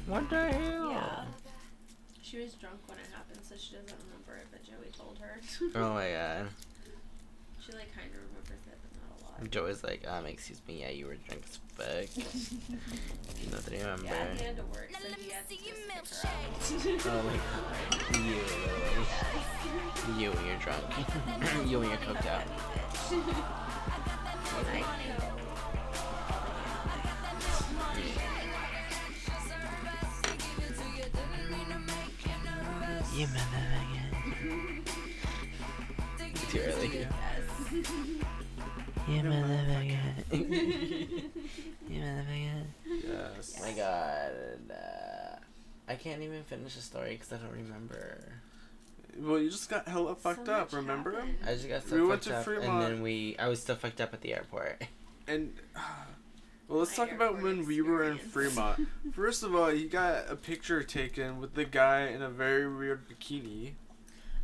What the hell? Yeah. She was drunk when it happened, so she doesn't remember it, but Joey told her. Oh my god. She like kind of remembers it, but not a lot. Joey's like, um, excuse me, yeah, you were drunk as fuck. Nothing to remember. Yeah, he had to work, so he had to just pick her up. Oh my god. You, literally. You when you're drunk. you when you're cooked out. I You motherfucker. Too early. Yes. You motherfucker. you motherfucker. Yes. Oh my god. Uh, I can't even finish the story because I don't remember. Well, you just got hella fucked So up, remember? happened. I just got so We fucked went to up, Fremont. and then we. I was still fucked up at the airport. And well, let's talk about airport when we were in. Fremont. First of all, you got a picture taken with the guy in a very weird bikini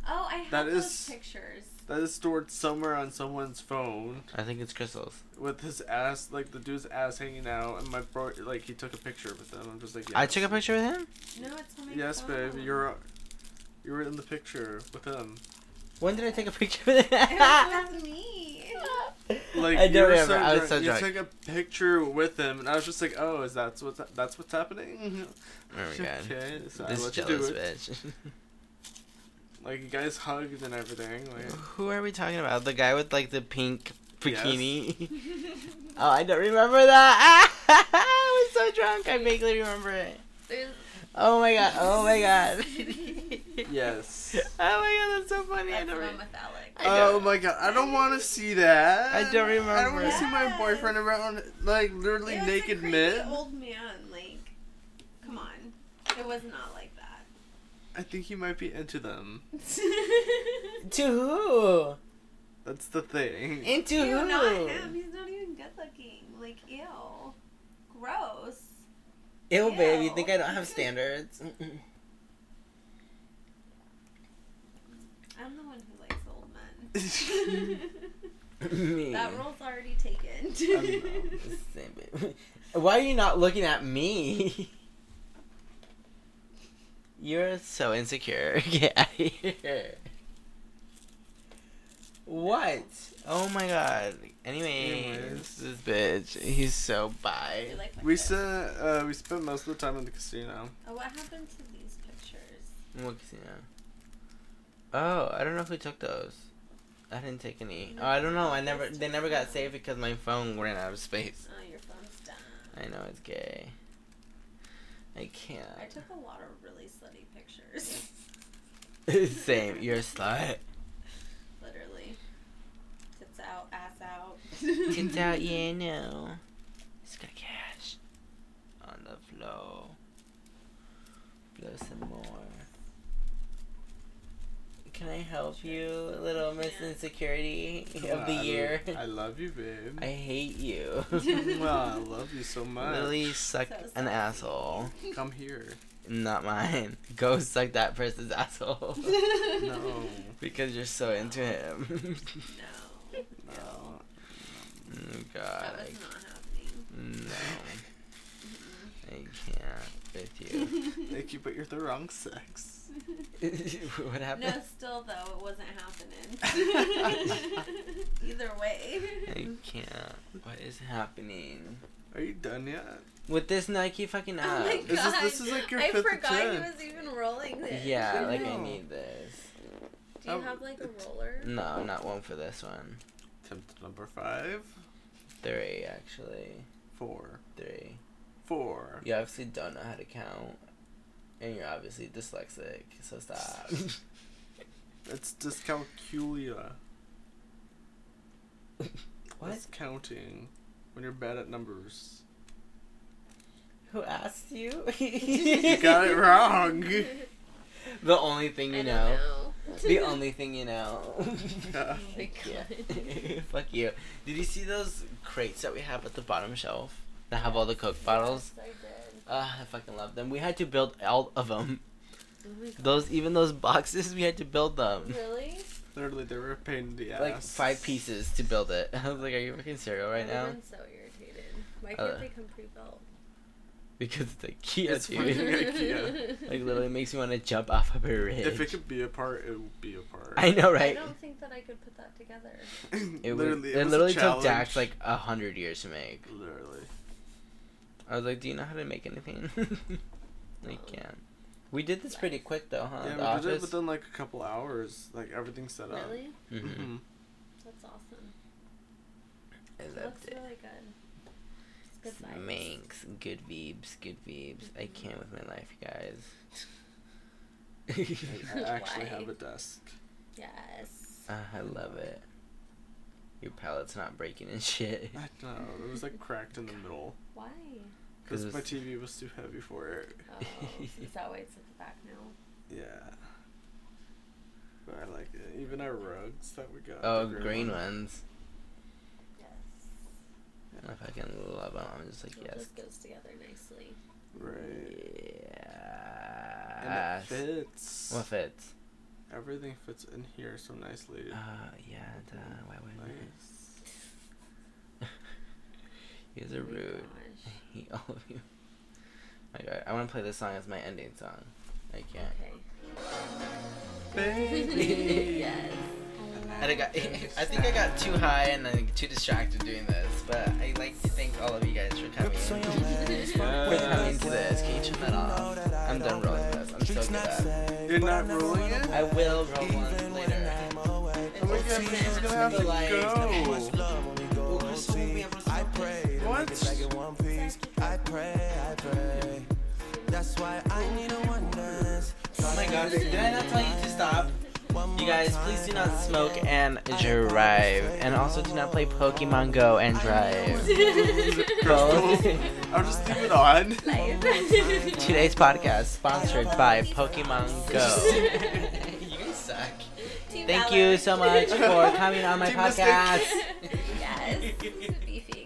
Oh, I have That those is- pictures. that is stored somewhere on someone's phone I think it's crystals. with his ass, like the dude's ass hanging out, and my bro, like he took a picture with him. I'm just like, I took a picture with him. No, it's on my Yes, phone. babe, you're you were in the picture with him. When did I take a picture with him? It was me. Like I you don't were remember. So I was drunk. so you drunk. took a picture with him, and I was just like, "Oh, is that what's that's what's happening?" Oh my god. Okay, so this let you jealous do it. bitch. Like you guys hugged and everything. Like Who are we talking about? The guy with like the pink Yes. bikini. oh, I don't remember that. I was so drunk. I vaguely remember it. There's Oh my god. Oh my god. yes. Oh my god, that's so funny. I don't the remember. with Alec. I Oh my god, I don't want to see that. I don't remember. I don't want remember. to see my boyfriend around like literally It was naked a creepy mid. old man. Like, come on, it was not like that. I think he might be into them. To who? That's the thing. Into Ew, who? not him. He's not even good looking. Like, ew, gross. Ew, babe. You think I don't have standards? Mm-mm. I'm the one who likes old men. Me. that role's already taken. Same. Why are you not looking at me? You're so insecure. Get out of here. What? Oh my god. Anyways, Anyways. this bitch, he's so bi. Like We spent uh, we spent most of the time in the casino. Oh, what happened to these pictures? What casino? Oh, I don't know if we took those. I didn't take any. Oh, I don't know. I never. They never got saved because my phone ran out of space. Oh, your phone's done. I know it's gay. I I can't. I took a lot of really slutty pictures. Same. You're a slut. Literally. Tits out, ass out. Yeah, no. It's got cash. On the floor. Blow some more. Can I help you, little Miss Insecurity of the year? I love you, babe. I hate you. well, I love you so much. Literally suck So an asshole. Come here. Not mine. Go suck that person's asshole. No. because you're so into him. No. No. Oh, God. That was not happening. No. I can't with you. Thank you, but you're the wrong sex. what happened? No, still though, it wasn't happening. Either way. I can't. What is happening? Are you done yet? With this Nike fucking Oh app. my This is- god. this is like your I fifth forgot he was even rolling this. yeah, I like I need this. Do you Oh, have like a roller? No, not one for this one. Attempt number five. Three, actually. Four. Three. Four. You obviously don't know how to count. And you're obviously dyslexic, so stop. It's dyscalculia. what? That's counting. When you're bad at numbers. Who asked you? You got it wrong. The only thing you I don't know. know. The only thing you know. Yeah. Oh my god. Yeah. Fuck you. Did you see those crates that we have at the bottom shelf that have all the Coke bottles? Yes, I did. Ah, I fucking love them. We had to build all of them. Oh. Those, even those boxes, we had to build them. Really? Literally, they were a pain in the ass. Like five pieces to build it. I was like, "Are you fucking cereal right I now?" would've been so irritated. Why Uh, can't they come pre-built? Because it's IKEA, It's dude. fucking IKEA. like literally makes me want to jump off of a bridge. If it could be a part, it would be a part. I know, right? I don't think that I could put that together. It, was, literally, it was a literally took. Dax like a hundred years to make. Literally. I was like, "Do you know how to make anything?" I can't. We did this pretty quick though, huh? yeah, the we office. did it within like a couple hours. Like everything's set up. Really? hmm Mhm. That's awesome. I It loved looks it. really good. It's good vibes. Manx, good vibes, good vibes. I can't with my life, you guys. I actually Why? have a desk. Yes. Ah, I love it. Your palette's not breaking and shit. I know. It was like cracked in the middle. Why? Because 'Cause my TV was too heavy for it. Oh, is that why it's at the back now? Yeah. But I like it. Even our rugs that we got. Oh, the green one. ones. Yes. I fucking love them. I'm just like, It yes. just goes together nicely. Right. Yeah. And it fits. What fits? Everything fits in here so nicely. Uh, yeah, duh, why wouldn't? Nice. You guys are Oh rude. gosh. I hate all of you. My god, I want to play this song as my ending song. I can't. Baby. yes. I think I, I think I got too high and I too distracted doing this, but I like to thank all of you guys for coming. for coming to this. Can you turn that off? I'm done rolling this. I'm so good at. it. You're not rolling it? I will roll one later. Oh my god, she's gonna have to Like- go. I pray What? make it back in one piece. I pray, I pray. That's why I need a one. Oh my gosh, did I not tell you to stop? You guys, please do not smoke and drive. And also do not play Pokemon Go and drive. Both. I'll just leave it on. Today's podcast sponsored by Pokemon Go. you guys suck. Team Thank Valor. you so much for coming on my Team Mystic. podcast. yes. Beefing.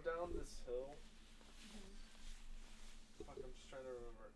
go down this hill. Mm-hmm. Fuck, I'm just trying to remember.